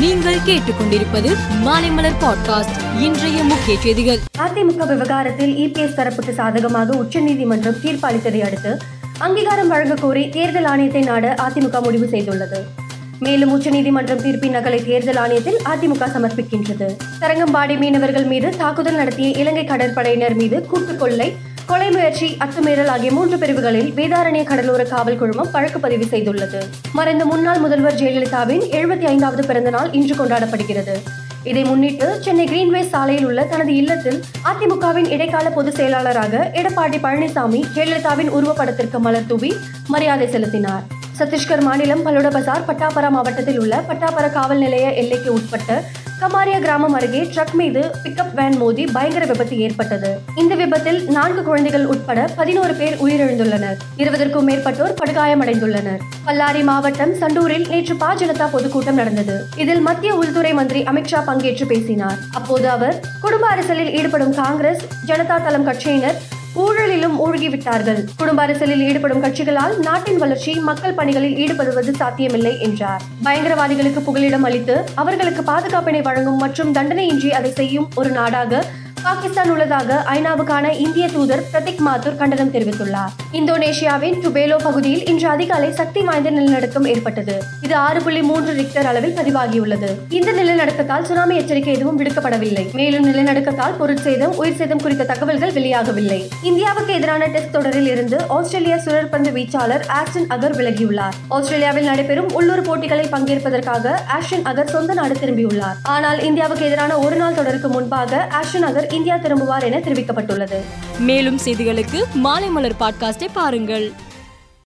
நீங்கள் கேட்டுக்கொண்டிருப்பது மாலைமலர் பாட்காஸ்ட் இன்றைய முக்கிய செய்திகள். அதிமுக விவகாரத்தில் இபிஎஸ் தரப்புக்கு சாதகமாக உச்சநீதிமன்றம் தீர்ப்பு அளித்ததை அடுத்து அங்கீகாரம் வழங்க கோரி தேர்தல் ஆணையத்தை நாட அதிமுக முடிவு செய்துள்ளது. மேலும் உச்சநீதிமன்றம் தீர்ப்பின் நகலை தேர்தல் ஆணையத்தில் அதிமுக சமர்ப்பிக்கின்றது. தரங்கம்பாடி மீனவர்கள் மீது தாக்குதல் நடத்திய இலங்கை கடற்படையினர் மீது கூட்டுக் கொள்ளை கொலை முயற்சி அத்துமீறல் ஆகிய மூன்று பிரிவுகளில் வேதாரண்ய கடலோர காவல் குழுமம் வழக்கு பதிவு செய்துள்ளது. மறைந்த முன்னாள் முதல்வர் ஜெயலலிதாவின் எழுபத்தி ஐந்தாவது பிறந்த நாள் இன்று கொண்டாடப்படுகிறது. இதை முன்னிட்டு சென்னை கிரீன்வே சாலையில் உள்ள தனது இல்லத்தில் அதிமுகவின் இடைக்கால பொதுச் செயலாளராக எடப்பாடி பழனிசாமி ஜெயலலிதாவின் உருவப்படத்திற்கு மலர் தூவி மரியாதை செலுத்தினார். சத்தீஸ்கர் மாநிலம் பலோட பசார் பட்டாபரா மாவட்டத்தில் உள்ள பட்டாபர காவல் நிலைய எல்லைக்கு உட்பட்ட கமாரியா கிராமம் அருகே ட்ரக் மீது பிக்கப் வேன் மோதி பயங்கர விபத்து ஏற்பட்டது. இந்த விபத்தில் நான்கு குழந்தைகள் உட்பட பதினோரு பேர் உயிரிழந்துள்ளனர். இருபதற்கும் மேற்பட்டோர் படுகாயமடைந்துள்ளனர். பல்லாரி மாவட்டம் சண்டூரில் நேற்று பா ஜனதா பொதுக்கூட்டம் நடந்தது. இதில் மத்திய உள்துறை மந்திரி அமித்ஷா பங்கேற்று பேசினார். அப்போது அவர் குடும்ப அரசியலில் ஈடுபடும் காங்கிரஸ் ஜனதா தளம் கட்சியினர் ஊழலிலும் ஊழ்கிவிட்டார்கள் குடும்ப அரசியலில் ஈடுபடும் கட்சிகளால் நாட்டின் வளர்ச்சி மக்கள் பணிகளில் ஈடுபடுவது சாத்தியமில்லை என்றார். பயங்கரவாதிகளுக்கு புகலிடம் அளித்து அவர்களுக்கு பாதுகாப்பினை வழங்கும் மற்றும் தண்டனையின்றி அதை செய்யும் ஒரு நாடாக பாகிஸ்தான் உள்ளதாக ஐநாவுக்கான இந்திய தூதர் பிரதீக் மாத்தூர் கண்டனம் தெரிவித்துள்ளார். இந்தோனேஷியாவின் டுபேலோ பகுதியில் இன்று அதிகாலை சக்தி வாய்ந்த நிலநடுக்கம் ஏற்பட்டது. இது ஆறு புள்ளி மூன்று ரிக்டர் அளவில் பதிவாகியுள்ளது. இந்த நிலநடுக்கத்தால் சுனாமி எச்சரிக்கை எதுவும் விடுக்கப்படவில்லை. மேலும் நிலநடுக்கத்தால் பொருட்சேதம் உயிர் சேதம் குறித்த தகவல்கள் வெளியாகவில்லை. இந்தியாவுக்கு எதிரான டெஸ்ட் தொடரில் இருந்து ஆஸ்திரேலிய சுழற்பந்து வீச்சாளர் ஆஸ்டன் அகர் விலகியுள்ளார். ஆஸ்திரேலியாவில் நடைபெறும் உள்ளூர் போட்டிகளை பங்கேற்பதற்காக ஆஷன் அகர் சொந்த நாடு திரும்பியுள்ளார். ஆனால் இந்தியாவுக்கு எதிரான ஒரு நாள் தொடருக்கு முன்பாக ஆஷன் அகர் இந்தியா திரும்புவார் என தெரிவிக்கப்பட்டுள்ளது. மேலும் செய்திகளுக்கு மாலை மலர் பாட்காஸ்டை பாருங்கள்.